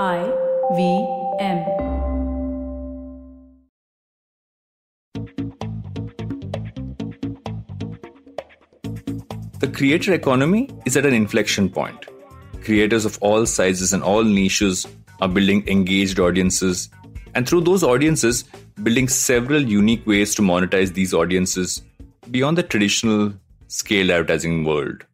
I V M. The creator economy is at an inflection point. Creators of all sizes and all niches are building engaged audiences, and through those audiences, building several unique ways to monetize these audiences beyond the traditional scaled advertising world.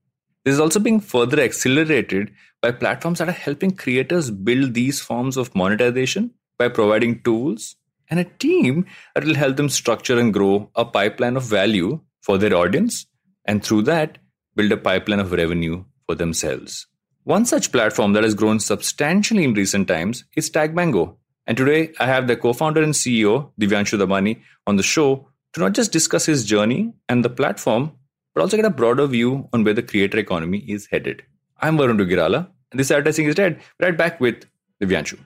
This is also being further accelerated by platforms that are helping creators build these forms of monetization by providing tools and a team that will help them structure and grow a pipeline of value for their audience and through that build a pipeline of revenue for themselves. One such platform that has grown substantially in recent times is TagMango. And today I have the co-founder and CEO Divyanshu Damani on the show to not just discuss his journey and the platform, but also get a broader view on where the creator economy is headed. I'm Varun Duggirala, and this advertising is dead. Right back with Divyanshu.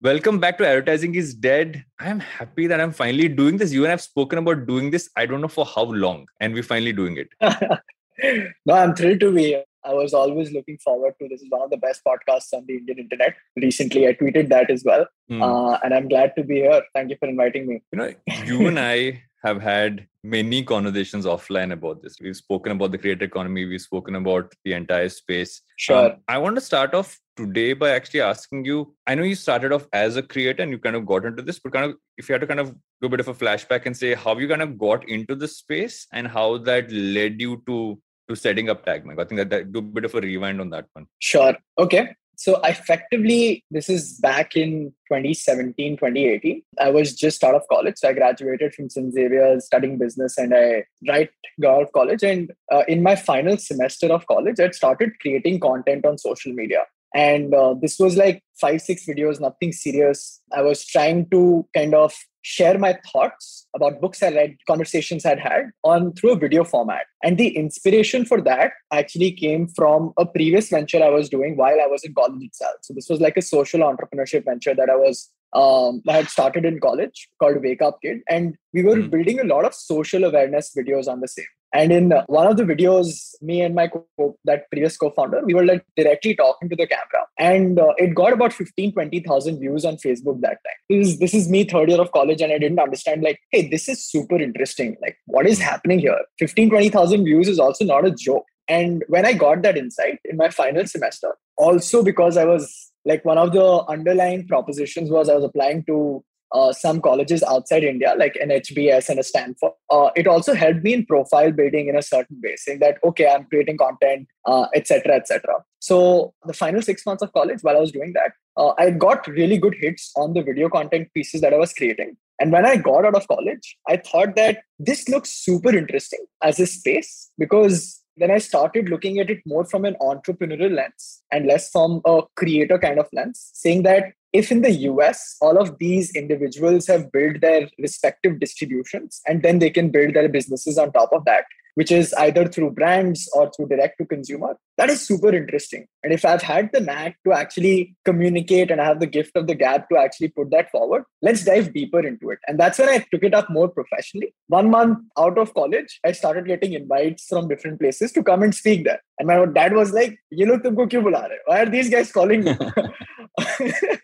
Welcome back to Advertising is Dead. I'm happy that I'm finally doing this. You and I've spoken about doing this, I don't know for how long, and we're finally doing it. no, I'm thrilled to be here. I was always looking forward to this. is one of the best podcasts on the Indian internet. Recently, I tweeted that as well, hmm. uh, and I'm glad to be here. Thank you for inviting me. You know, you and I have had many conversations offline about this. We've spoken about the creator economy. We've spoken about the entire space. Sure. Um, I want to start off today by actually asking you. I know you started off as a creator and you kind of got into this, but kind of if you had to kind of do a bit of a flashback and say how you kind of got into the space and how that led you to to setting up TagMango. I think that, that do a bit of a rewind on that one. Sure. Okay so effectively this is back in 2017 2018 i was just out of college so i graduated from st xavier's studying business and i right got out of college and uh, in my final semester of college i started creating content on social media and uh, this was like five six videos nothing serious i was trying to kind of share my thoughts about books I read, conversations I'd had on through a video format. And the inspiration for that actually came from a previous venture I was doing while I was in college itself. So this was like a social entrepreneurship venture that I was um, I had started in college called Wake Up Kid, and we were mm. building a lot of social awareness videos on the same. And in one of the videos, me and my co- that previous co-founder, we were like directly talking to the camera, and uh, it got about 15, 20,000 views on Facebook that time. This is, this is me third year of college, and I didn't understand like, hey, this is super interesting. Like, what is happening here? 15, 20,000 views is also not a joke. And when I got that insight in my final semester, also because I was like one of the underlying propositions was I was applying to uh, some colleges outside India, like an HBS and a Stanford. Uh, it also helped me in profile building in a certain way, saying that okay, I'm creating content, etc., uh, etc. Et so the final six months of college, while I was doing that, uh, I got really good hits on the video content pieces that I was creating. And when I got out of college, I thought that this looks super interesting as a space because then I started looking at it more from an entrepreneurial lens and less from a creator kind of lens, saying that if in the US, all of these individuals have built their respective distributions and then they can build their businesses on top of that, which is either through brands or through direct to consumer, that is super interesting. And if I've had the knack to actually communicate and I have the gift of the gab to actually put that forward, let's dive deeper into it. And that's when I took it up more professionally. One month out of college, I started getting invites from different places to come and speak there. And my dad was like, "You look tumko kyun bula rahe? Why are these guys calling me?"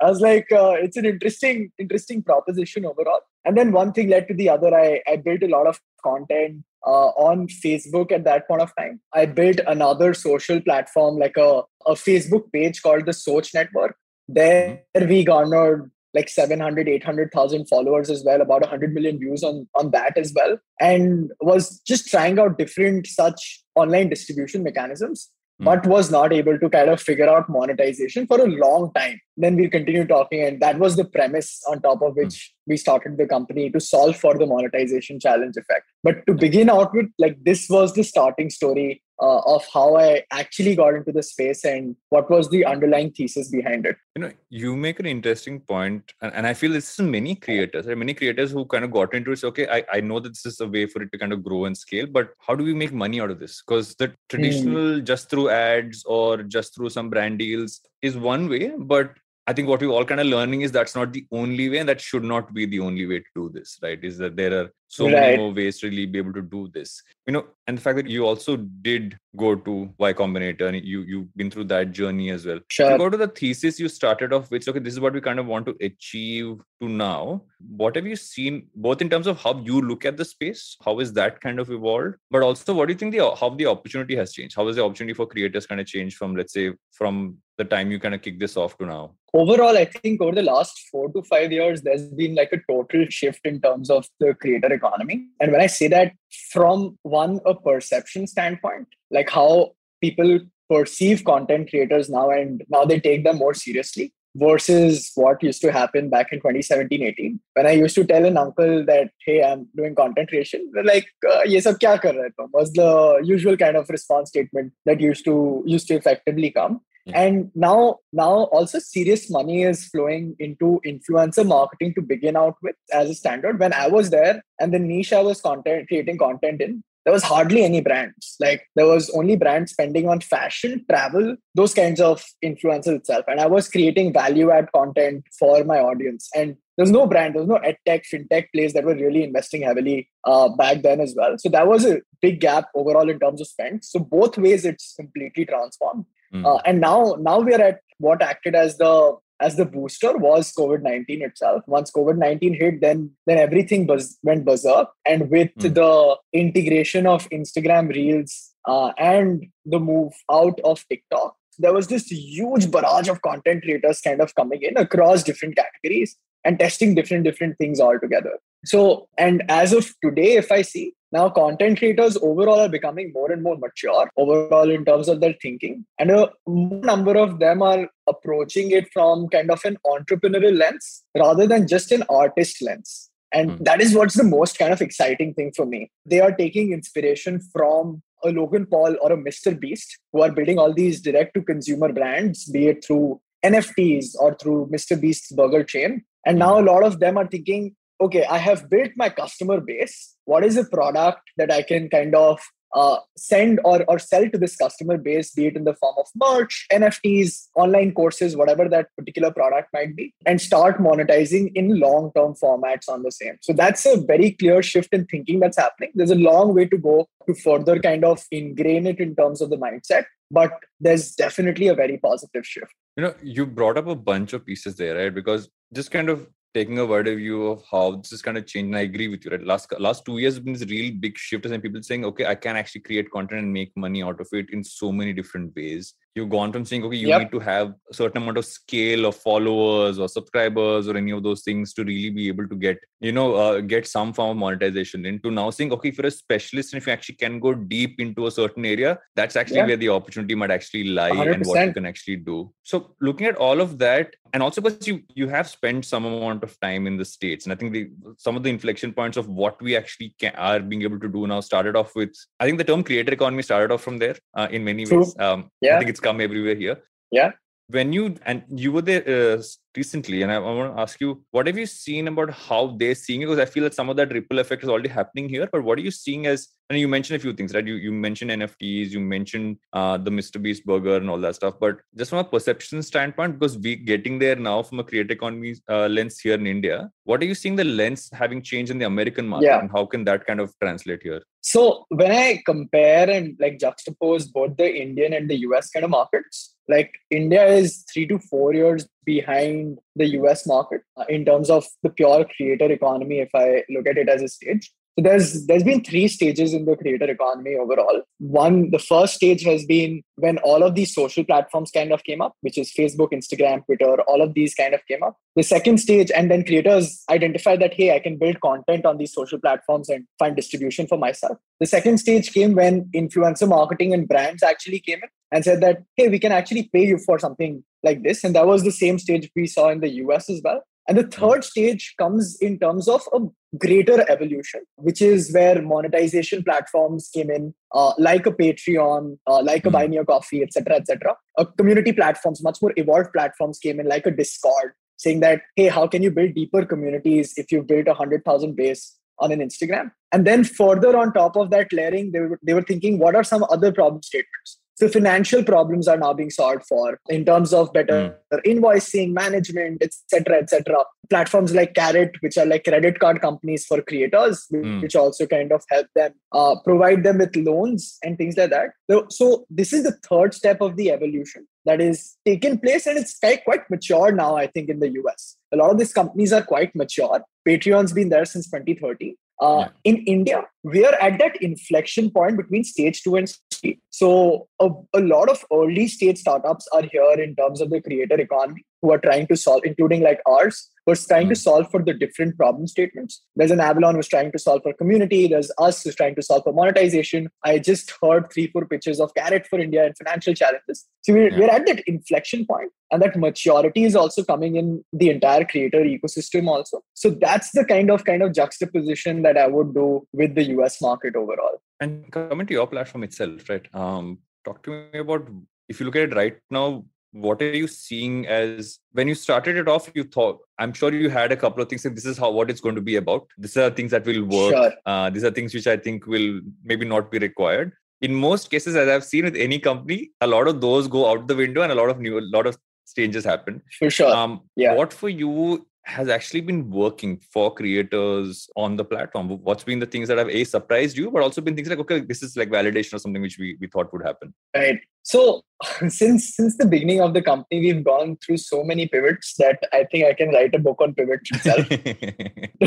I was like, uh, "It's an interesting, interesting proposition overall." And then one thing led to the other. I I built a lot of content uh, on Facebook at that point of time. I built another social platform, like a, a Facebook page called the Soch Network. There we garnered like 700, 800,000 followers as well, about 100 million views on, on that as well, and was just trying out different such online distribution mechanisms mm. but was not able to kind of figure out monetization for a long time. Then we continued talking, and that was the premise on top of which mm. we started the company to solve for the monetization challenge effect. But to begin out with, like this was the starting story uh, of how I actually got into the space and what was the underlying thesis behind it. You know, you make an interesting point, and, and I feel this is many creators, right? many creators who kind of got into it. Say, okay, I, I know that this is a way for it to kind of grow and scale, but how do we make money out of this? Because the traditional mm. just through ads or just through some brand deals is one way, but I think what we're all kind of learning is that's not the only way, and that should not be the only way to do this, right? Is that there are so right. many more ways to really be able to do this. You know and the fact that you also did go to y combinator and you you've been through that journey as well. Sure. So go to the thesis you started off with okay this is what we kind of want to achieve to now. What have you seen both in terms of how you look at the space how is that kind of evolved but also what do you think the how the opportunity has changed? How has the opportunity for creators kind of changed from let's say from the time you kind of kick this off to now? Overall i think over the last 4 to 5 years there's been like a total shift in terms of the creator economy. And when i say that from one a perception standpoint like how people perceive content creators now and now they take them more seriously versus what used to happen back in 2017 18 when i used to tell an uncle that hey i'm doing content creation they're like ye sab kya kar was the usual kind of response statement that used to used to effectively come and now now also serious money is flowing into influencer marketing to begin out with as a standard when i was there and the niche i was content creating content in there was hardly any brands. Like there was only brands spending on fashion, travel, those kinds of influences itself. And I was creating value add content for my audience. And there's no brand, there's no ed tech, fintech plays that were really investing heavily uh, back then as well. So that was a big gap overall in terms of spend. So both ways, it's completely transformed. Mm. Uh, and now, now we are at what acted as the as the booster was COVID-19 itself. Once COVID-19 hit, then then everything buzz, went berserk. And with mm. the integration of Instagram Reels uh, and the move out of TikTok, there was this huge barrage of content creators kind of coming in across different categories and testing different different things altogether. So, and as of today, if I see, now, content creators overall are becoming more and more mature overall in terms of their thinking. And a number of them are approaching it from kind of an entrepreneurial lens rather than just an artist lens. And mm. that is what's the most kind of exciting thing for me. They are taking inspiration from a Logan Paul or a Mr. Beast who are building all these direct to consumer brands, be it through NFTs or through Mr. Beast's burger chain. And now a lot of them are thinking, okay, I have built my customer base. What is a product that I can kind of uh, send or, or sell to this customer base, be it in the form of merch, NFTs, online courses, whatever that particular product might be, and start monetizing in long term formats on the same. So that's a very clear shift in thinking that's happening. There's a long way to go to further kind of ingrain it in terms of the mindset, but there's definitely a very positive shift. You know, you brought up a bunch of pieces there, right? Because just kind of taking a wider view of how this is kind of changed. And I agree with you. Right, last last two years have been this real big shift, and people saying, okay, I can actually create content and make money out of it in so many different ways you've gone from saying okay you yep. need to have a certain amount of scale of followers or subscribers or any of those things to really be able to get you know uh, get some form of monetization into now saying okay if you're a specialist and if you actually can go deep into a certain area that's actually yeah. where the opportunity might actually lie 100%. and what you can actually do so looking at all of that and also because you you have spent some amount of time in the states and i think the some of the inflection points of what we actually can, are being able to do now started off with i think the term creator economy started off from there uh, in many True. ways um, yeah. i think it's come everywhere here. Yeah. When you and you were there uh, recently, and I, I, want to ask you, what have you seen about how they're seeing it? Because I feel that some of that ripple effect is already happening here. But what are you seeing as? And you mentioned a few things, right? You you mentioned NFTs, you mentioned uh, the Mr. Beast burger and all that stuff. But just from a perception standpoint, because we're getting there now from a creator economy uh, lens here in India, what are you seeing the lens having changed in the American market, yeah. and how can that kind of translate here? So when I compare and like juxtapose both the Indian and the US kind of markets, like India is three to four years behind the US market uh, in terms of the pure creator economy. If I look at it as a stage, so there's there's been three stages in the creator economy overall. One, the first stage has been when all of these social platforms kind of came up, which is Facebook, Instagram, Twitter, all of these kind of came up. The second stage, and then creators identified that hey, I can build content on these social platforms and find distribution for myself. The second stage came when influencer marketing and brands actually came in and said that hey, we can actually pay you for something like this, and that was the same stage we saw in the US as well. And the third stage comes in terms of a greater evolution, which is where monetization platforms came in, uh, like a Patreon, uh, like a hmm. Buy Me a Coffee, etc., etc. Uh, community platforms, much more evolved platforms came in, like a Discord, saying that, hey, how can you build deeper communities if you've built a hundred thousand base on an Instagram? And then further on top of that layering, they were, they were thinking, what are some other problem statements? So financial problems are now being solved for in terms of better mm. invoicing, management, etc., etc. Platforms like Karat, which are like credit card companies for creators, mm. which also kind of help them uh, provide them with loans and things like that. So, so this is the third step of the evolution that is taken place, and it's quite quite mature now. I think in the US, a lot of these companies are quite mature. Patreon's been there since 2030 uh, yeah. In India, we are at that inflection point between stage two and three. So, a, a lot of early stage startups are here in terms of the creator economy who are trying to solve, including like ours, was trying to hmm. solve for the different problem statements. There's an Avalon was trying to solve for community. There's us who's trying to solve for monetization. I just heard three, four pitches of Karat for India and financial challenges. So we're, yeah. we're at that inflection point and that maturity is also coming in the entire creator ecosystem also. So that's the kind of kind of juxtaposition that I would do with the US market overall. And coming to your platform itself, right? Um, talk to me about if you look at it right now, what are you seeing as when you started it off you thought i'm sure you had a couple of things and this is how what it's going to be about these are things that will work sure. uh, these are things which i think will maybe not be required in most cases as i've seen with any company a lot of those go out the window and a lot of new a lot of changes happen for sure um yeah what for you has actually been working for creators on the platform? What's been the things that have a surprised you, but also been things like okay, this is like validation or something which we, we thought would happen. Right. So since since the beginning of the company, we've gone through so many pivots that I think I can write a book on pivots itself.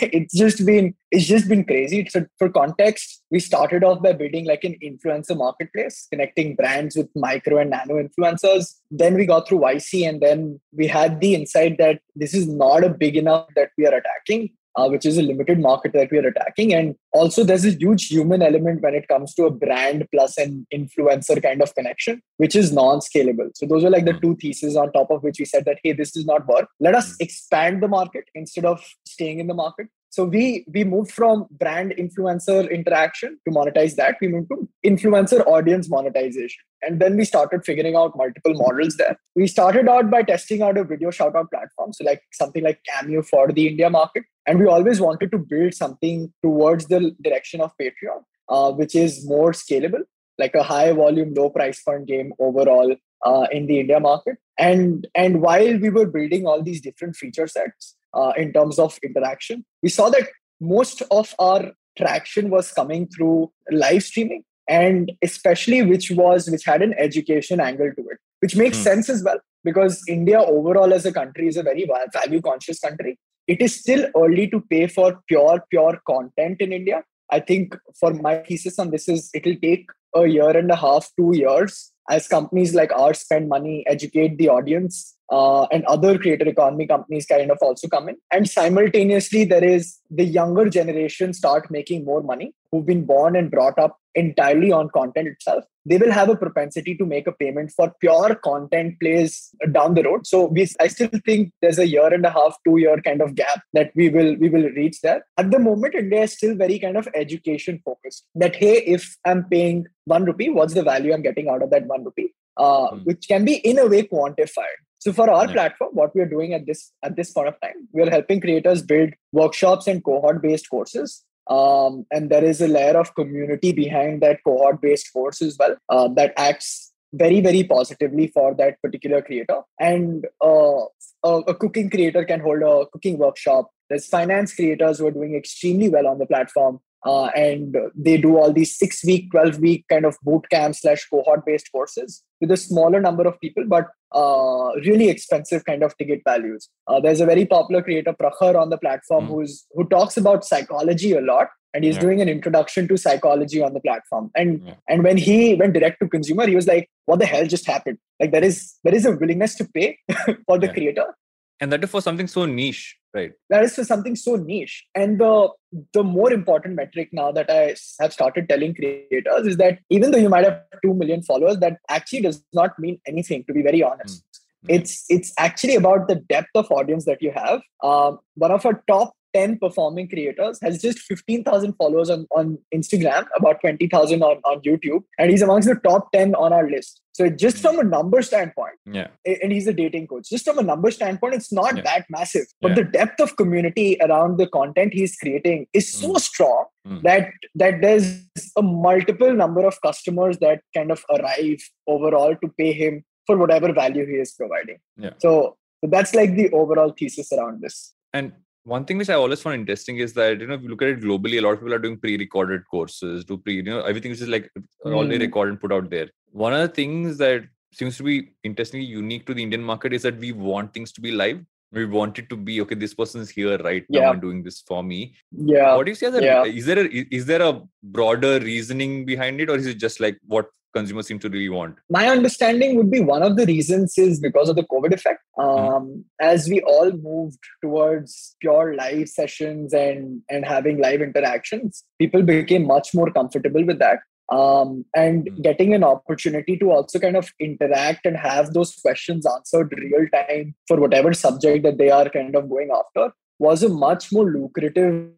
it's just been it's just been crazy. So for context, we started off by building like an influencer marketplace, connecting brands with micro and nano influencers. Then we got through YC, and then we had the insight that this is not a big enough that we are attacking uh, which is a limited market that we are attacking. And also, there's a huge human element when it comes to a brand plus an influencer kind of connection, which is non scalable. So, those are like the two theses on top of which we said that, hey, this does not work. Let us expand the market instead of staying in the market. So we we moved from brand influencer interaction to monetize that. We moved to influencer audience monetization. And then we started figuring out multiple models there. We started out by testing out a video shout out platform. So like something like Cameo for the India market. And we always wanted to build something towards the direction of Patreon, uh, which is more scalable, like a high volume, low price point game overall uh, in the India market. And and while we were building all these different feature sets, uh, in terms of interaction. We saw that most of our traction was coming through live streaming and especially which was which had an education angle to it which makes hmm. sense as well because india overall as a country is a very value conscious country it is still early to pay for pure pure content in india. I think for my thesis on this is it will take a year and a half two years as companies like ours spend money educate the audience uh, and other creator economy companies kind of also come in. And simultaneously, there is the younger generation start making more money who've been born and brought up entirely on content itself. They will have a propensity to make a payment for pure content plays down the road. So we, I still think there's a year and a half, two year kind of gap that we will we will reach there. At the moment, India is still very kind of education focused. That hey, if I'm paying one rupee, what's the value I'm getting out of that one rupee? Uh, mm. which can be in a way quantified so for our yeah. platform, what we are doing at this at this point of time, we are helping creators build workshops and cohort-based courses. Um, and there is a layer of community behind that cohort-based course as well uh, that acts very very positively for that particular creator. And uh, a, a cooking creator can hold a cooking workshop. There's finance creators who are doing extremely well on the platform. Uh, and they do all these six week 12 week kind of boot camp slash cohort based courses with a smaller number of people but uh, really expensive kind of ticket values uh, there's a very popular creator prakhar on the platform mm. who's who talks about psychology a lot and he's yeah. doing an introduction to psychology on the platform and yeah. and when he went direct to consumer he was like what the hell just happened like there is there is a willingness to pay for the yeah. creator and that is for something so niche right? That is for something so niche. And the the more important metric now that i have started telling creators is that even though you might have 2 million followers that actually does not mean anything to be very honest. Mm. it's it's actually about the depth of audience that you have. Um, one of our top 10 performing creators, has just 15,000 followers on, on Instagram, about 20,000 on, on YouTube, and he's amongst the top 10 on our list. So just from a number standpoint, yeah, and he's a dating coach. Just from a number standpoint, it's not Yeah. that massive. But Yeah. the depth of community around the content he's creating is so Mm. strong Mm. that that there's a multiple number of customers that kind of arrive overall to pay him for whatever value he is providing. Yeah. So, so that's like the overall thesis around this. And one thing which I always find interesting is that you know if you look at it globally, a lot of people are doing pre-recorded courses, do pre, you know, everything which is like already Mm. recorded and put out there. One of the things that seems to be interestingly unique to the Indian market is that we want things to be live. We want it to be okay. This person is here right now and doing this for me. Yeah. what do you see as yeah. is there a is there a broader reasoning behind it, or is it just like what consumers seem to really want? my understanding would be one of the reasons is because of the COVID effect. Um, As we all moved towards pure live sessions and and having live interactions, people became much more comfortable with that. Um, and Mm. getting an opportunity to also kind of interact and have those questions answered real time for whatever subject that they are kind of going after was a much more lucrative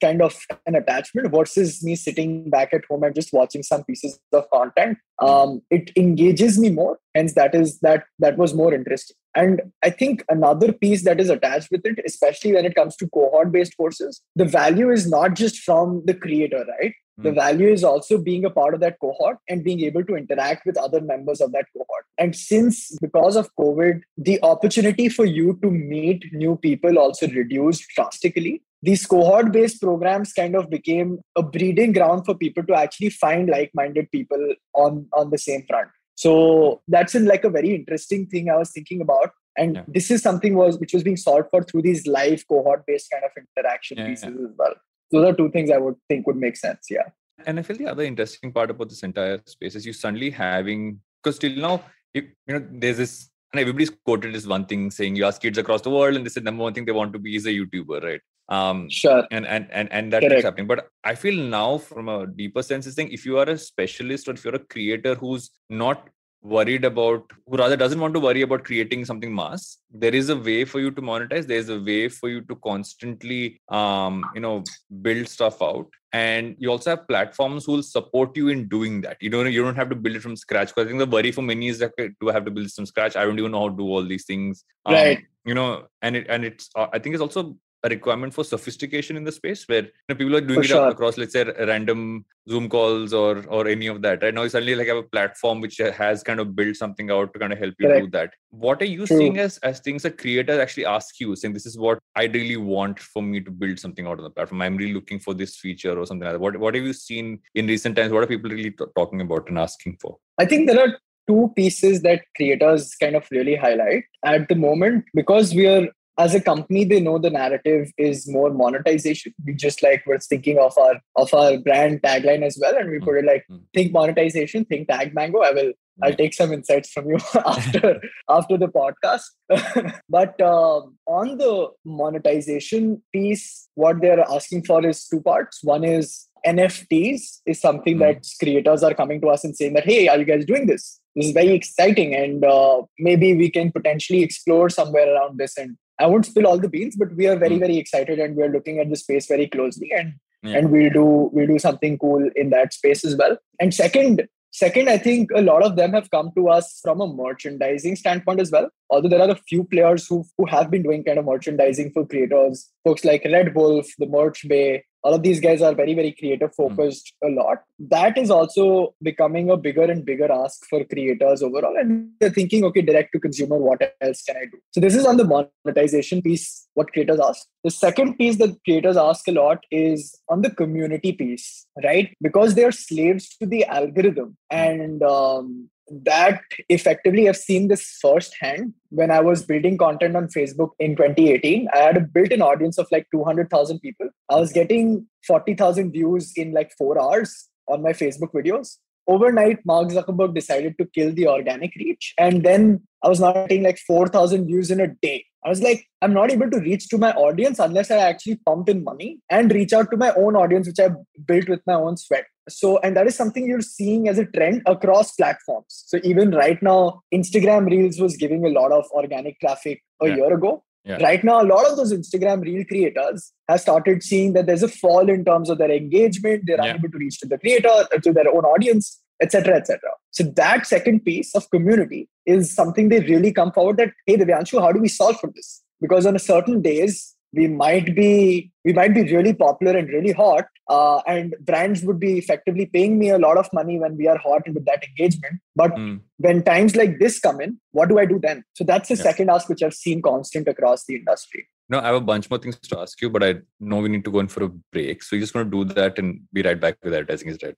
kind of an attachment versus me sitting back at home and just watching some pieces of content. Um, it engages me more hence that is that that was more interesting. And i think another piece that is attached with it especially when it comes to cohort based courses the value is not just from the creator right the Mm. value is also being a part of that cohort and being able to interact with other members of that cohort. And since because of covid the opportunity for you to meet new people also reduced drastically. These cohort based programs kind of became a breeding ground for people to actually find like minded people on on the same front. So that's in like a very interesting thing i was thinking about. And Yeah. this is something was which was being sought for through these live cohort based kind of interaction Yeah, pieces as well those are two things i would think would make sense yeah And I feel the other interesting part about this entire space is you suddenly having because till now, you, you know, there's this and everybody's quoted this one thing saying you ask kids across the world and they said number one thing they want to be is a YouTuber, right? Um sure and and and, and that Correct. happening. But I feel now from a deeper sense is saying if you are a specialist or if you're a creator who's not worried about who rather doesn't want to worry about creating something mass there is a way for you to monetize there's a way for you to constantly um you know build stuff out. And you also have platforms who will support you in doing that. You don't you don't have to build it from scratch because i think the worry for many is that do i have to build this from scratch? I don't even know how to do all these things. Um, Right. you know and it and it's uh, i think it's also a requirement for sophistication in the space where you know, people are doing For it sure. across let's say random zoom calls or or any of that right? Now you suddenly like have a platform which uh, has kind of built something out to kind of help you do that. What are you True. seeing as as things that creators actually ask you saying this is what i really want for me to build something out on the platform. I'm really looking for this feature or something like that. What, what have you seen in recent times? What are people really t- talking about and asking for? I think there are two pieces that creators kind of really highlight. At the moment because we are as a company they know the narrative is more monetization. We just like we're thinking of our of our brand tagline as well and we put it like Mm. think monetization think tag mango. I will i'll take some insights from you after after the podcast. But um, on the monetization piece what they're asking for is two parts. One is nfts is something Mm. that creators are coming to us and saying that hey are you guys doing this? This is very exciting and uh, maybe we can potentially explore somewhere around this and i won't spill all the beans but we are very Mm. very excited and we're looking at the space very closely and Yeah. and we'll do we'll do something cool in that space as well and second second i think a lot of them have come to us from a merchandising standpoint as well although there are a few players who who have been doing kind of merchandising for creators folks like red wolf the merch bay all of these guys are very very creative focused a lot. That is also becoming a bigger and bigger ask for creators overall and they're thinking okay direct to consumer what else can i do? So this is on the monetization piece what creators ask. The second piece that creators ask a lot is on the community piece right? Because they're slaves to the algorithm and um, that effectively i've seen this firsthand. When i was building content on facebook in 2018 i had a built-in audience of like 200000 people. I was getting 40000 views in like four hours on my facebook videos overnight mark zuckerberg decided to kill the organic reach. And then i was not getting like 4000 views in a day. I was like i'm not able to reach to my audience unless i actually pump in money and reach out to my own audience which i built with my own sweat. So and that is something you're seeing as a trend across platforms. So even right now instagram reels was giving a lot of organic traffic a Yeah. year ago Yeah. Right now, a lot of those Instagram reel creators have started seeing that there's a fall in terms of their engagement. They're Yeah. unable to reach to the creator, uh, to their own audience, etc., etc. So that second piece of community is something they really come forward that, hey, Divyanshu, how do we solve for this? Because on a certain days, we might be we might be really popular and really hot uh, and brands would be effectively paying me a lot of money when we are hot and with that engagement but Mm. when times like this come in what do i do then so that's the Yeah. second ask which i've seen constant across the industry No, I have a bunch more things to ask you, but I know we need to go in for a break. So you're just going to do that and be right back with advertising is dead.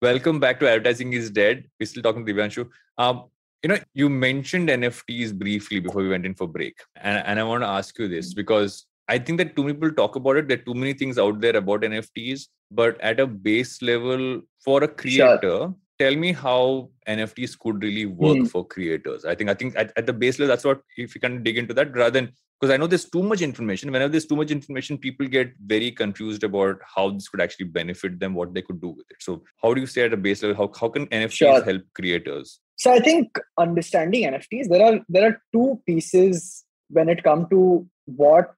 Welcome back to Advertising is Dead. We're still talking to Divyanshu. Um, you know, you mentioned NFTs briefly before we went in for break. And, and I want to ask you this because I think that too many people talk about it. There are too many things out there about NFTs, but at a base level, for a creator, tell me how NFTs could really work Hmm. for creators. I think I think at, at the base level, that's what if you can dig into that rather than because I know there's too much information. Whenever there's too much information, people get very confused about how this could actually benefit them, what they could do with it. So how do you say at a base level, how, how can NFTs Sure. help creators? so i think understanding nfts there are there are two pieces when it comes to what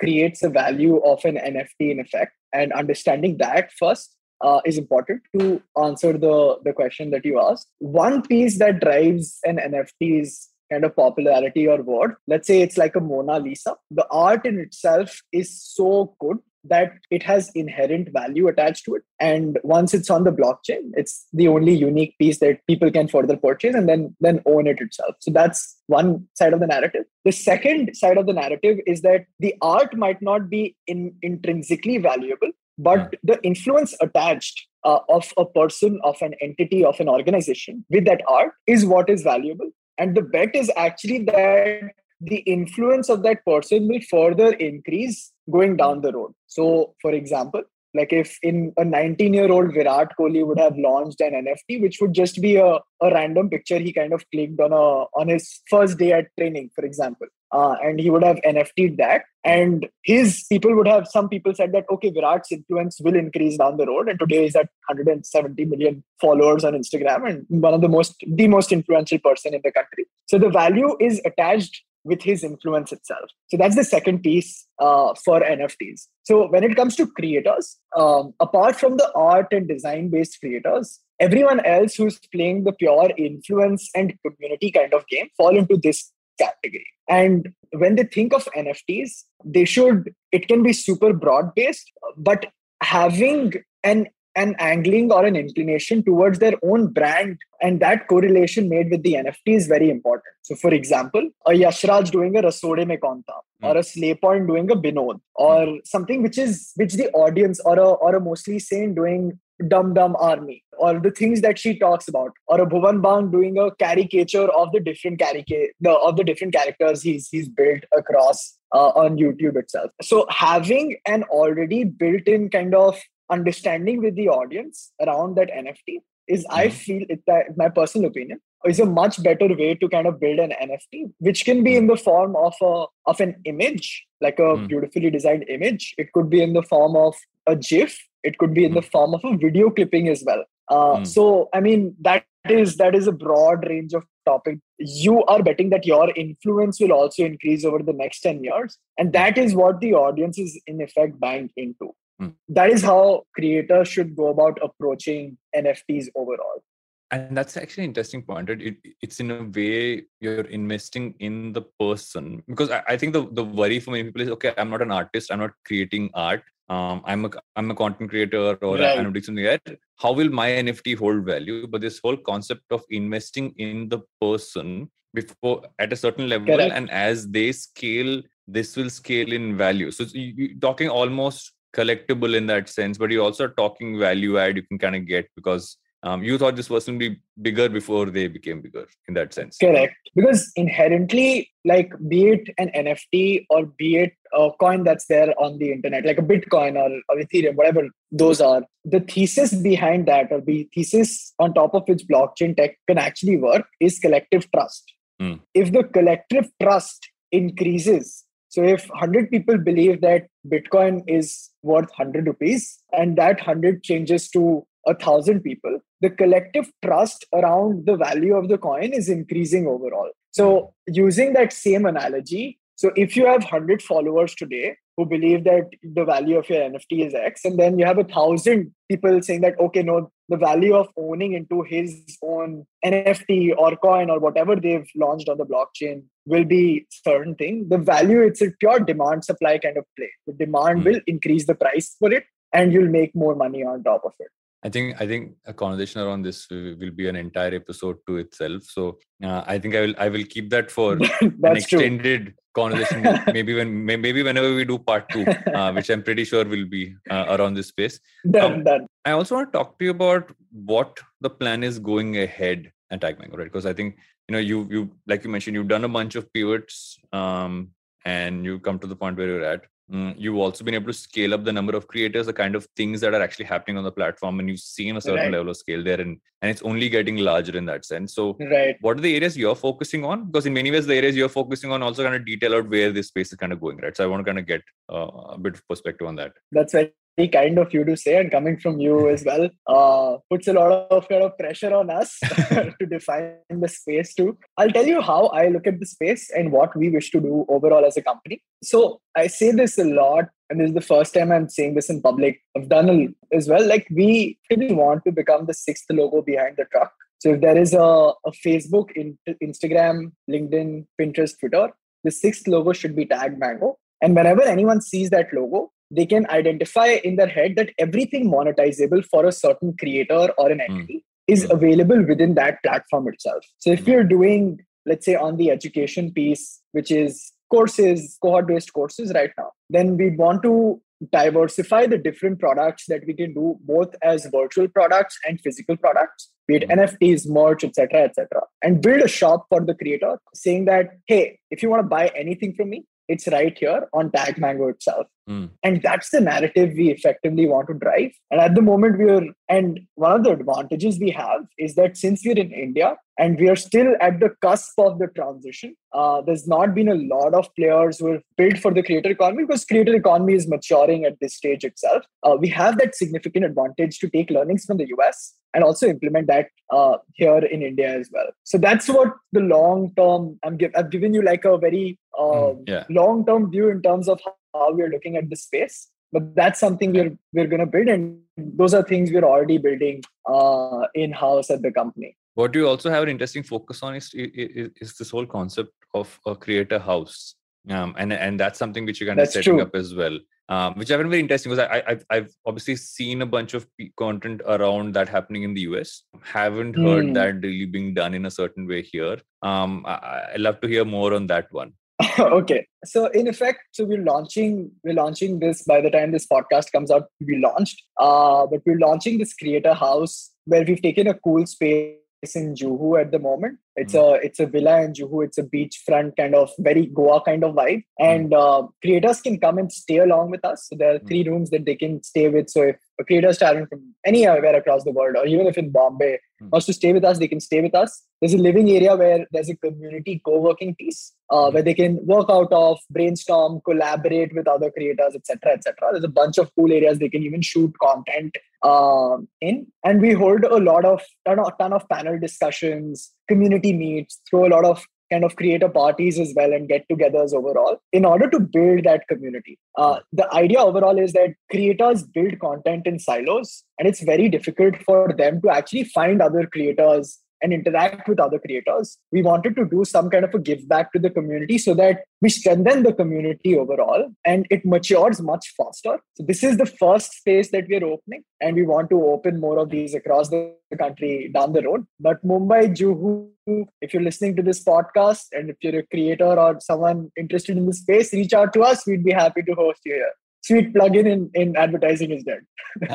creates a value of an nft in effect and understanding that first uh, is important to answer the the question that you asked. One piece that drives an nft's kind of popularity or worth let's say it's like a mona lisa. The art in itself is so good that it has inherent value attached to it. And once it's on the blockchain it's the only unique piece that people can further purchase and then then own it itself. So that's one side of the narrative. The second side of the narrative is that the art might not be in, intrinsically valuable but the influence attached uh, of a person of an entity of an organization with that art is what is valuable and the bet is actually that the influence of that person will further increase going down the road. So, for example, like if in a 19 year old Virat Kohli would have launched an NFT, which would just be a, a random picture he kind of clicked on a on his first day at training, for example. Uh, and he would have NFT'd that. And his people would have some people said that okay, Virat's influence will increase down the road. And today he's at 170 million followers on Instagram and one of the most the most influential person in the country. So the value is attached with his influence itself. So that's the second piece uh, for NFTs. So when it comes to creators, um, apart from the art and design based creators, everyone else who's playing the pure influence and community kind of game fall into this category. And when they think of NFTs, they should, it can be super broad based, but having an an angling or an inclination towards their own brand and that correlation made with the NFT is very important. So, for example, a Yashraj doing a Rasode Mein Kaun Tha, or a hmm. Slaypoint doing a Binod, or something which is which the audience or a or a mostly sane doing Dum Dum Army, or the things that she talks about, or a Bhuvan Bang doing a caricature of the different caricature the of the different characters he's he's built across uh, on YouTube itself. So having an already built-in kind of understanding with the audience around that NFT is, I Mhm. feel, it, that my personal opinion, is a much better way to kind of build an NFT, which can be in the form of a of an image, like a Mm. beautifully designed image. It could be in the form of a GIF. It could be in the form of a video clipping as well. Uh, Mm. So, I mean, that is that is a broad range of topic. You are betting that your influence will also increase over the next ten years, and that is what the audience is in effect buying into. Mm. That is how creators should go about approaching NFTs overall. and that's actually an interesting point right? it, it's in a way you're investing in the person because I, I think the, the worry for many people is okay i'm not an artist i'm not creating art um, i'm a i'm a content creator or Right. i'm doing something like that how will my nft hold value but this whole concept of investing in the person before at a certain level Correct. and as they scale this will scale in value so you, you're talking almost collectible in that sense but you're also talking value add you can kind of get because um, you thought this person would be bigger before they became bigger in that sense. Correct. Because inherently, like be it an NFT or be it a coin that's there on the internet, like a Bitcoin or, or Ethereum, whatever those are, the thesis behind that or the thesis on top of which blockchain tech can actually work is collective trust. Mm. If the collective trust increases, so if 100 people believe that Bitcoin is worth 100 rupees and that 100 changes to a thousand people, the collective trust around the value of the coin is increasing overall. So, using that same analogy, so if you have 100 followers today who believe that the value of your NFT is X, and then you have a thousand people saying that, okay, no, the value of owning into his own NFT or coin or whatever they've launched on the blockchain will be certain thing. The value, it's a pure demand supply kind of play. The demand mm-hmm. will increase the price for it and you'll make more money on top of it. I think I think a conversation around this will be an entire episode to itself. So uh, I think I will I will keep that for an extended true. conversation. maybe when maybe whenever we do part two, uh, which I'm pretty sure will be uh, around this space. Done, um, done. I also want to talk to you about what the plan is going ahead at TagMango, right? Because I think you know you you like you mentioned you've done a bunch of pivots um, and you come to the point where you're at you've also been able to scale up the number of creators, the kind of things that are actually happening on the platform, and you've seen a certain right. level of scale there, and and it's only getting larger in that sense. So, right. what are the areas you're focusing on? Because in many ways, the areas you're focusing on also kind of detail out where this space is kind of going, right? So, I want to kind of get uh, a bit of perspective on that. That's very kind of you to say and coming from you as well uh, puts a lot of kind of pressure on us to define the space too. I'll tell you how i look at the space and what we wish to do overall as a company. So i say this a lot and this is the first time i'm saying this in public. I've done it as well. Like we really want to become the sixth logo behind the truck. So if there is a, a facebook in, instagram linkedin pinterest twitter the sixth logo should be TagMango and whenever anyone sees that logo they can identify in their head that everything monetizable for a certain creator or an hmm. entity mm. is mm. available within that platform itself. So if mm. you're doing, let's say, on the education piece, which is courses, cohort based courses right now, then we want to diversify the different products that we can do both as virtual products and physical products be it hmm. nfts merch etc etc and build a shop for the creator saying that hey if you want to buy anything from me it's right here on tag mango itself. Mm. And that's the narrative we effectively want to drive. And at the moment, we are, and one of the advantages we have is that since we're in India and we are still at the cusp of the transition, uh, there's not been a lot of players who are built for the creator economy because creator economy is maturing at this stage itself. Uh, we have that significant advantage to take learnings from the US and also implement that uh, here in India as well. So that's what the long term. I'm give, I've given you like a very uh, mm, yeah. long term view in terms of how we're looking at the space. But that's something we're we're going to build, and those are things we're already building uh, in house at the company. What you also have an interesting focus on is, is, is this whole concept of a creator house, um, and and that's something which you're kind of setting true. up as well um, which I find very interesting because I, I, I've obviously seen a bunch of content around that happening in the US. Haven't heard mm. that really being done in a certain way here. Um, I, I love to hear more on that one. okay, so in effect, so we're launching we're launching this by the time this podcast comes out. We launched, uh, but we're launching this creator house where we've taken a cool space in Juhu at the moment. It's mm. a it's a villa in Juhu. It's a beachfront kind of very Goa kind of vibe, hmm. and uh, creators can come and stay along with us. So there are three mm. rooms that they can stay with. So if a creator is traveling from anywhere across the world, or even if in Bombay mm. wants to stay with us, they can stay with us. There's a living area where there's a community co-working piece uh, hmm. where they can work out of, brainstorm, collaborate with other creators, etc., etc. There's a bunch of cool areas they can even shoot content uh, in, and we hold a lot of ton of, ton of panel discussions, community meets, throw a lot of kind of creator parties as well and get togethers overall in order to build that community. Uh, the idea overall is that creators build content in silos and it's very difficult for them to actually find other creators and interact with other creators. We wanted to do some kind of a give back to the community so that we strengthen the community overall and it matures much faster. So, this is the first space that we are opening, and we want to open more of these across the country down the road. But Mumbai, Juhu, if you're listening to this podcast and if you're a creator or someone interested in the space, reach out to us. We'd be happy to host you here sweet plugin in, in advertising is dead.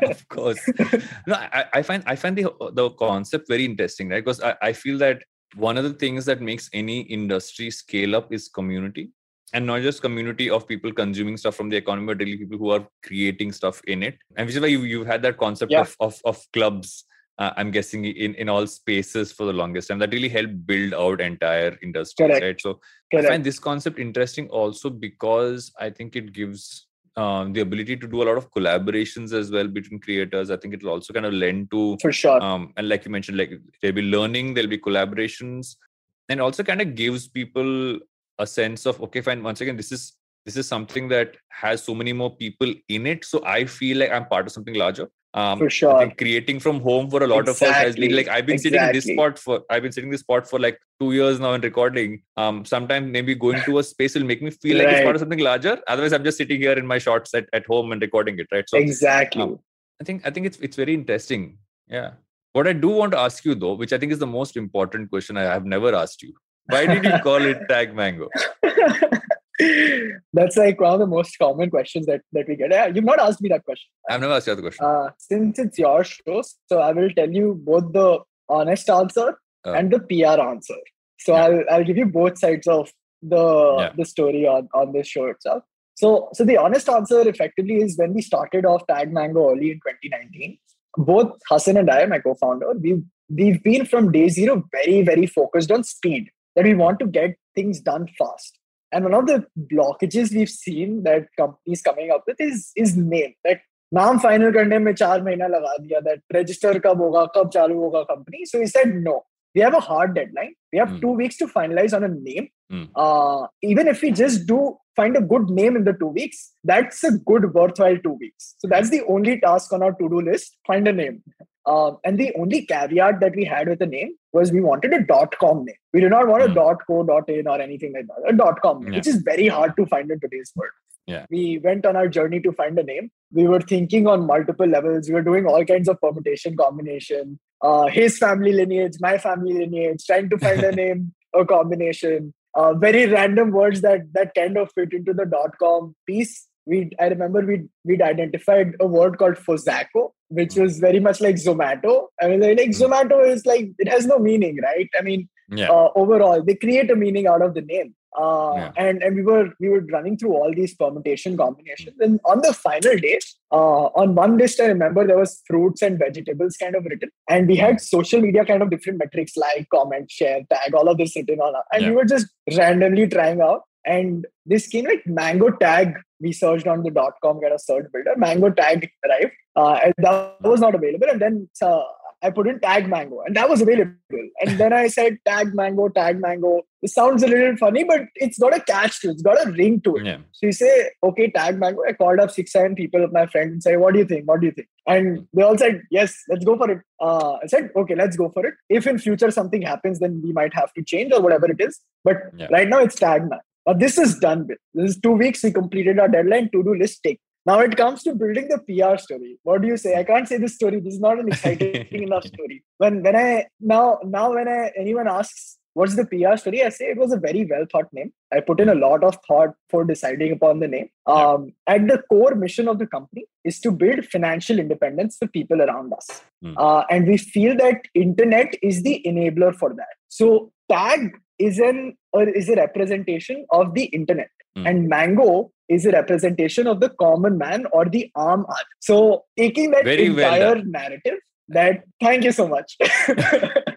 of course. No, I, I find I find the the concept very interesting, right? Because I, I feel that one of the things that makes any industry scale up is community. And not just community of people consuming stuff from the economy, but really people who are creating stuff in it. And which is why you, you've had that concept yeah. of, of, of clubs uh, I'm guessing in in all spaces for the longest time. That really helped build out entire industries, right? So Correct. I find this concept interesting also because I think it gives um, the ability to do a lot of collaborations as well between creators. I think it'll also kind of lend to for sure. Um, and like you mentioned, like there'll be learning, there'll be collaborations, and also kind of gives people a sense of okay, fine. Once again, this is this is something that has so many more people in it. So I feel like I'm part of something larger. Um, for sure. Creating from home for a lot exactly. of us has been like I've been exactly. sitting in this spot for I've been sitting in this spot for like two years now and recording. Um, sometimes maybe going to a space will make me feel like it's part of something larger. Otherwise, I'm just sitting here in my shorts at, at home and recording it, right? So exactly. Um, I think I think it's it's very interesting. Yeah. What I do want to ask you though, which I think is the most important question I have never asked you. Why did you call it Tag Mango? That's like one of the most common questions that, that we get. Yeah, you've not asked me that question. I've never asked you the question. Uh, since it's your show, so I will tell you both the honest answer uh, and the PR answer. So yeah. I'll I'll give you both sides of the yeah. the story on, on this show itself. So so the honest answer effectively is when we started off Tag Mango early in 2019, both Hassan and I, my co-founder, we've we've been from day zero very, very focused on speed. That we want to get things done fast and one of the blockages we've seen that companies coming up with is is name. That नाम final करने में चार महीना लगा दिया that register कब होगा कब चालू होगा company so he said no we have a hard deadline we have mm. two weeks to finalize on a name mm. uh, even if we just do find a good name in the two weeks that's a good worthwhile two weeks so that's the only task on our to-do list find a name uh, and the only caveat that we had with the name was we wanted a dot com name. We did not want mm. a dot co, dot in, or anything like that. A dot com, yeah. which is very hard to find in today's world. Yeah. We went on our journey to find a name. We were thinking on multiple levels. We were doing all kinds of permutation, combination, uh, his family lineage, my family lineage, trying to find a name, a combination. Uh, very random words that that kind of fit into the dot com piece we I remember we we'd identified a word called Fozzaco, which was very much like Zomato. I mean, like hmm. Zomato is like it has no meaning, right? I mean, yeah. uh, overall, they create a meaning out of the name. Uh, yeah. and and we were we were running through all these permutation combinations and on the final day uh, on one list i remember there was fruits and vegetables kind of written and we had social media kind of different metrics like comment share tag all of this written on and yeah. we were just randomly trying out and this came like mango tag we searched on the dot com kind of search builder mango tag arrived uh, and that was not available. And then uh, i put in tag mango. And that was available. And then i said tag mango tag mango. It sounds a little funny but it's got a catch to it. It's got a ring to it. Yeah. so you say okay tag mango. I called up six seven people of my friends and say what do you think? What do you think? And they all said yes let's go for it. Uh, i said okay let's go for it. If in future something happens then we might have to change or whatever it is. But yeah. right now it's tag man now this is done with. This is two weeks. We completed our deadline. To do list take. Now it comes to building the PR story. What do you say? I can't say this story. This is not an exciting enough story. When when I now now when I anyone asks what's the PR story, I say it was a very well thought name. I put in a lot of thought for deciding upon the name. Um, At the core mission of the company is to build financial independence for people around us, mm. uh, and we feel that internet is the enabler for that. So tag is an or is a representation of the internet mm. and mango is a representation of the common man or the arm art so taking that Very entire well narrative that thank you so much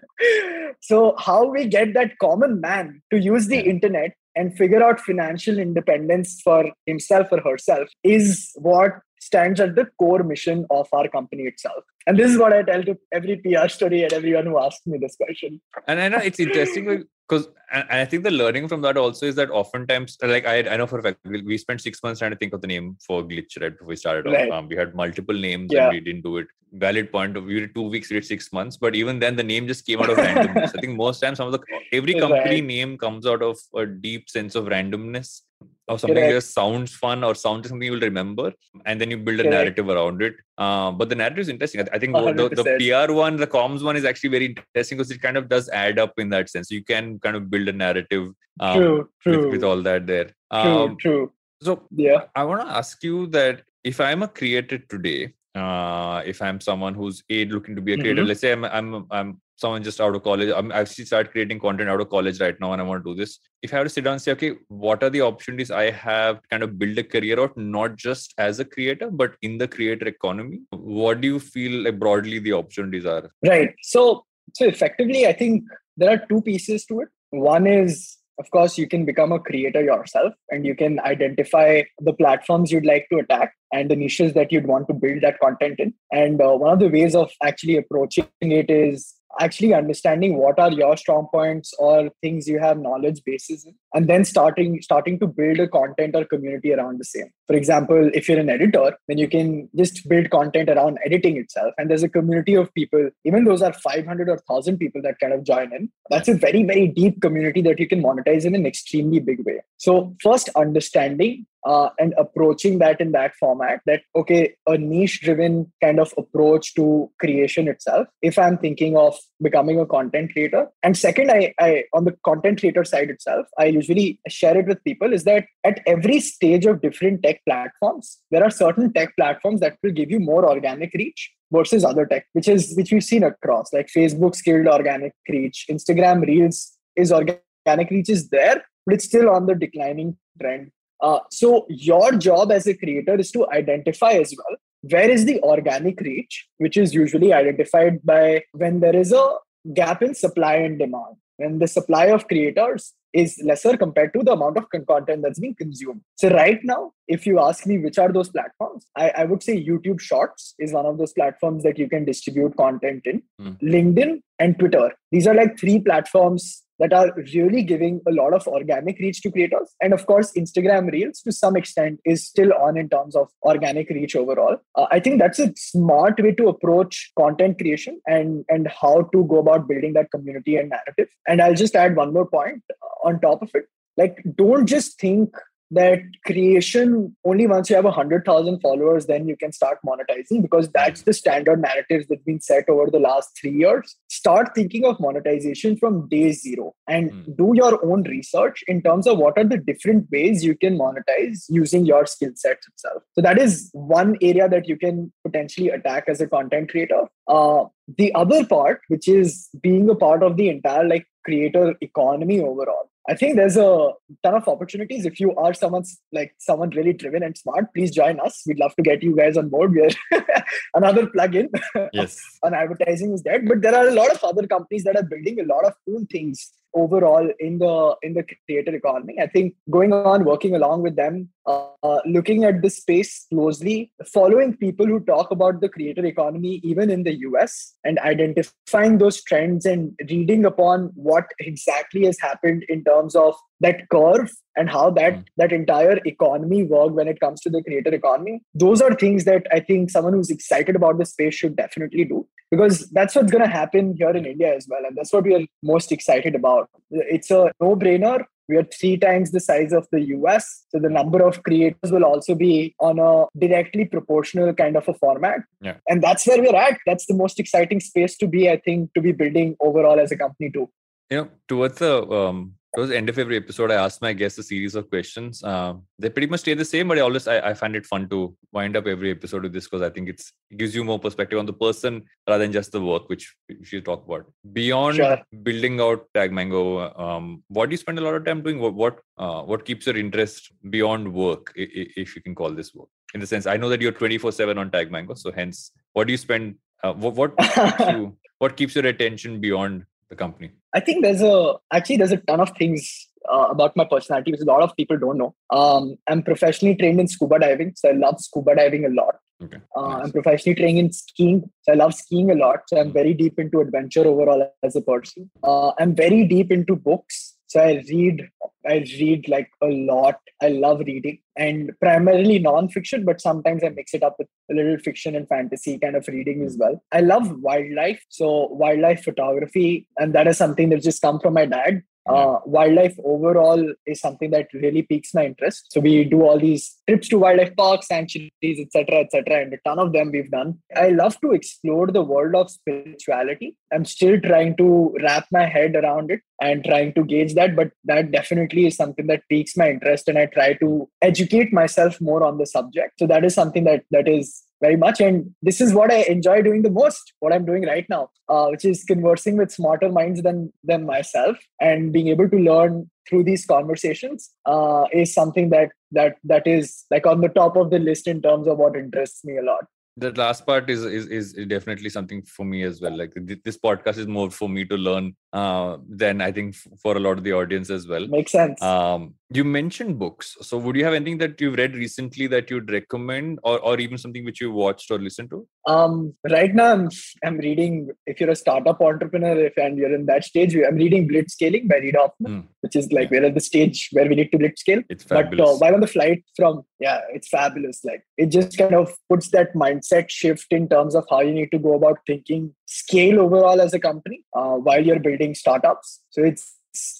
so how we get that common man to use the internet and figure out financial independence for himself or herself is what stands at the core mission of our company itself. And this is what I tell to every PR story and everyone who asks me this question. And I know it's interesting because and I think the learning from that also is that oftentimes, like I, I know for a fact, we, we spent six months trying to think of the name for Glitch right before we started right. off. Um, we had multiple names yeah. and we didn't do it. Valid point of view, did two weeks, we did six months, but even then the name just came out of randomness. I think most times some of the every company right. name comes out of a deep sense of randomness or something Correct. that sounds fun or sounds something you will remember and then you build a Correct. narrative around it uh, but the narrative is interesting i, I think the, the, pr one the comms one is actually very interesting because it kind of does add up in that sense you can kind of build a narrative um, true, true. With, with, all that there um, true, true. so yeah i want to ask you that if i'm a creator today uh, if i'm someone who's a looking to be a creator mm-hmm. let's say I'm, I'm i'm someone just out of college i'm actually start creating content out of college right now and i want to do this. If i have to sit down and say okay what are the opportunities i have kind of build a career out not just as a creator but in the creator economy? What do you feel like broadly the opportunities are? Right. So so effectively i think there are two pieces to it. One is of course you can become a creator yourself and you can identify the platforms you'd like to attack and the niches that you'd want to build that content in. And uh, one of the ways of actually approaching it is actually understanding what are your strong points or things you have knowledge bases in and then starting starting to build a content or community around the same. For example if you're an editor then you can just build content around editing itself and there's a community of people even those are 500 or 1000 people that kind of join in that's a very very deep community that you can monetize in an extremely big way. So first understanding uh, and approaching that in that format that okay a niche driven kind of approach to creation itself if i'm thinking of becoming a content creator. And second I, I on the content creator side itself i usually share it with people is that at every stage of different tech platforms there are certain tech platforms that will give you more organic reach versus other tech which is which we've seen across like facebook scaled organic reach instagram reels is organic reach is there but it's still on the declining trend uh, so your job as a creator is to identify as well where is the organic reach, which is usually identified by when there is a gap in supply and demand. When the supply of creators is lesser compared to the amount of content that's being consumed. So, right now, if you ask me which are those platforms, I, I would say YouTube Shorts is one of those platforms that you can distribute content in, mm. LinkedIn and Twitter. These are like three platforms that are really giving a lot of organic reach to creators. And of course, Instagram Reels to some extent is still on in terms of organic reach overall. Uh, I think that's a smart way to approach content creation and, and how to go about building that community and narrative. And I'll just add one more point on top of it. Like, don't just think that creation only once you have a hundred thousand followers then you can start monetizing because that's the standard narratives that's been set over the last three years. Start thinking of monetization from day zero and mm. do your own research in terms of what are the different ways you can monetize using your skill sets itself. So that is one area that you can potentially attack as a content creator. Uh, the other part which is being a part of the entire like creator economy overall I think there's a ton of opportunities. If you are someone's like someone really driven and smart, please join us. We'd love to get you guys on board. We're another plugin. Yes. on advertising is dead. But there are a lot of other companies that are building a lot of cool things overall in the in the creator economy. I think going on working along with them, uh, looking at the space closely, following people who talk about the creator economy even in the US, and identifying those trends and reading upon what exactly has happened in terms of that curve and how that mm. that entire economy work when it comes to the creator economy those are things that i think someone who's excited about the space should definitely do because that's what's going to happen here in india as well and that's what we are most excited about it's a no brainer we are three times the size of the US. So the number of creators will also be on a directly proportional kind of a format. Yeah. And that's where we're at. That's the most exciting space to be, I think, to be building overall as a company too. You know, towards the um, towards the end of every episode, I ask my guests a series of questions. Um, they pretty much stay the same, but I always I, I find it fun to wind up every episode with this because I think it's it gives you more perspective on the person rather than just the work, which should talk about. Beyond sure. building out TagMango, um, what do you spend a lot of time doing? What what uh, what keeps your interest beyond work, if you can call this work? In the sense, I know that you're 24 seven on Tag Mango, so hence, what do you spend? Uh, what what keeps you, what keeps your attention beyond the company? I think there's a actually there's a ton of things uh, about my personality which a lot of people don't know. Um, I'm professionally trained in scuba diving, so I love scuba diving a lot. Okay. Uh, nice. I'm professionally trained in skiing, so I love skiing a lot. So I'm very deep into adventure overall as a person. Uh, I'm very deep into books. So I read, I read like a lot. I love reading and primarily non-fiction, but sometimes I mix it up with a little fiction and fantasy kind of reading as well. I love wildlife, so wildlife photography, and that is something that just come from my dad uh, wildlife overall is something that really piques my interest. So we do all these trips to wildlife parks, sanctuaries, etc., etc., and a ton of them we've done. I love to explore the world of spirituality. I'm still trying to wrap my head around it and trying to gauge that, but that definitely is something that piques my interest, and I try to educate myself more on the subject. So that is something that that is very much. And this is what I enjoy doing the most, what I'm doing right now, uh, which is conversing with smarter minds than, than myself and being able to learn through these conversations uh, is something that that that is like on the top of the list in terms of what interests me a lot the last part is, is is definitely something for me as well like this podcast is more for me to learn uh, than I think f- for a lot of the audience as well. Makes sense. Um, you mentioned books, so would you have anything that you've read recently that you'd recommend, or or even something which you watched or listened to? Um, right now I'm, I'm reading. If you're a startup entrepreneur, if and you're in that stage, I'm reading Blitzscaling by Reid Hoffman, Mm. which is like we're at the stage where we need to blitzscale. It's But uh, fabulous. while on the flight from, yeah, it's fabulous. Like it just kind of puts that mindset shift in terms of how you need to go about thinking scale overall as a company uh, while you're building startups. So it's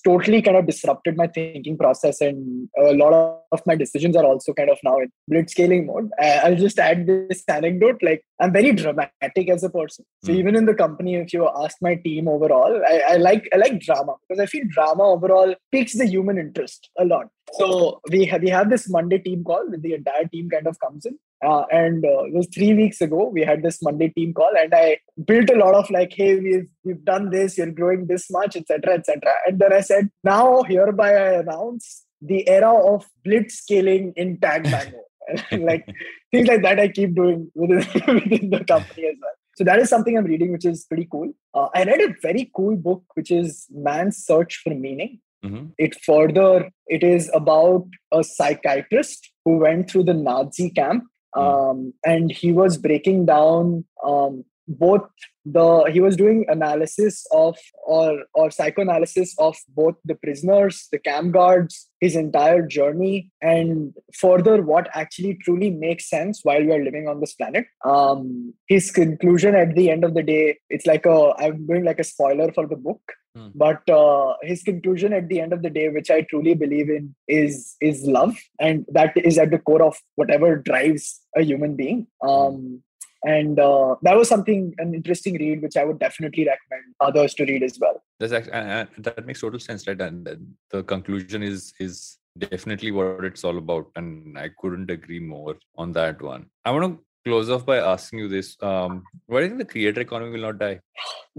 totally kind of disrupted my thinking process and a lot of my decisions are also kind of now in blitzscaling mode i'll just add this anecdote like i'm very dramatic as a person so Mm. even in the company if you ask my team overall I, I like i like drama because i feel drama overall piques the human interest a lot so we have we have this monday team call with the entire team kind of comes in uh, and uh, it was three weeks ago we had this monday team call and i built a lot of like hey we've we've done this you're growing this much etc etc and then i said now hereby i announce the era of blitz scaling in tag mango like things like that i keep doing within, within the company as well. So that is something i'm reading which is pretty cool. Uh, i read a very cool book which is man's search for meaning. Mhm. it further it is about a psychiatrist who went through the nazi camp um, and he was breaking down um, both the he was doing analysis of or or psychoanalysis of both the prisoners the camp guards his entire journey and further what actually truly makes sense while we are living on this planet. Um his conclusion at the end of the day it's like a i'm doing like a spoiler for the book Hmm. but uh, his conclusion at the end of the day which i truly believe in is is love and that is at the core of whatever drives a human being um and uh, that was something an interesting read which i would definitely recommend others to read as well That's actually, uh, that makes total sense, right? And the conclusion is is definitely what it's all about, and I couldn't agree more on that one. I want to close off by asking you this: um, Why do you think the creator economy will not die?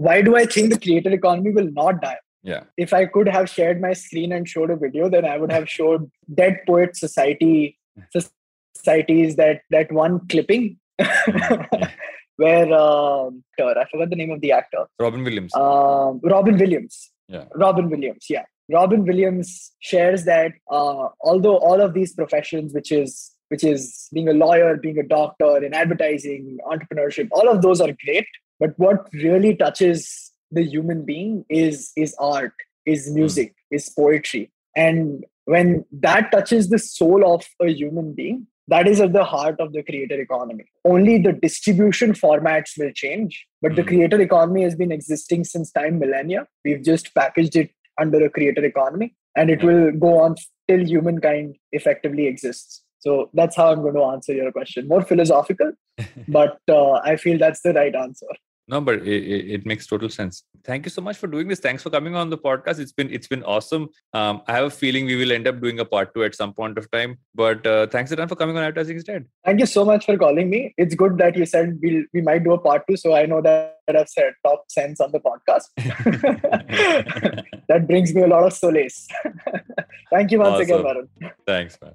why do i think the creator economy will not die Yeah, if i could have shared my screen and showed a video then i would have showed dead poet society societies that that one clipping where um, i forgot the name of the actor Robin Williams. um, Robin Williams. Yeah. Robin Williams. Yeah. Robin Williams shares that uh, although all of these professions, which is which is being a lawyer, being a doctor, in advertising, entrepreneurship, all of those are great. But what really touches the human being is is art, is music, is poetry, and when that touches the soul of a human being, that is at the heart of the creator economy. Only the distribution formats will change, but the Mhm. creator economy has been existing since time millennia. We've just packaged it under a creator economy, and it Yeah. will go on till humankind effectively exists. So that's how I'm going to answer your question. More philosophical, but uh, I feel that's the right answer. No, but it, it, makes total sense. Thank you so much for doing this. Thanks for coming on the podcast. It's been it's been awesome. Um, I have a feeling we will end up doing a part two at some point of time. But uh, thanks again for coming on Advertising Is Dead. Thank you so much for calling me. It's good that you said we'll, we might do a part two, so I know that I've said top sense on the podcast. that brings me a lot of solace. Thank you once again, Awesome. Varun. Thanks, man.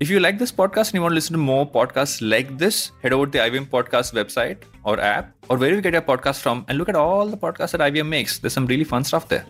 If you like this podcast and you want to listen to more podcasts like this, head over to the IVM Podcast website or app or wherever you get your podcast from and look at all the podcasts that IVM makes. There's some really fun stuff there.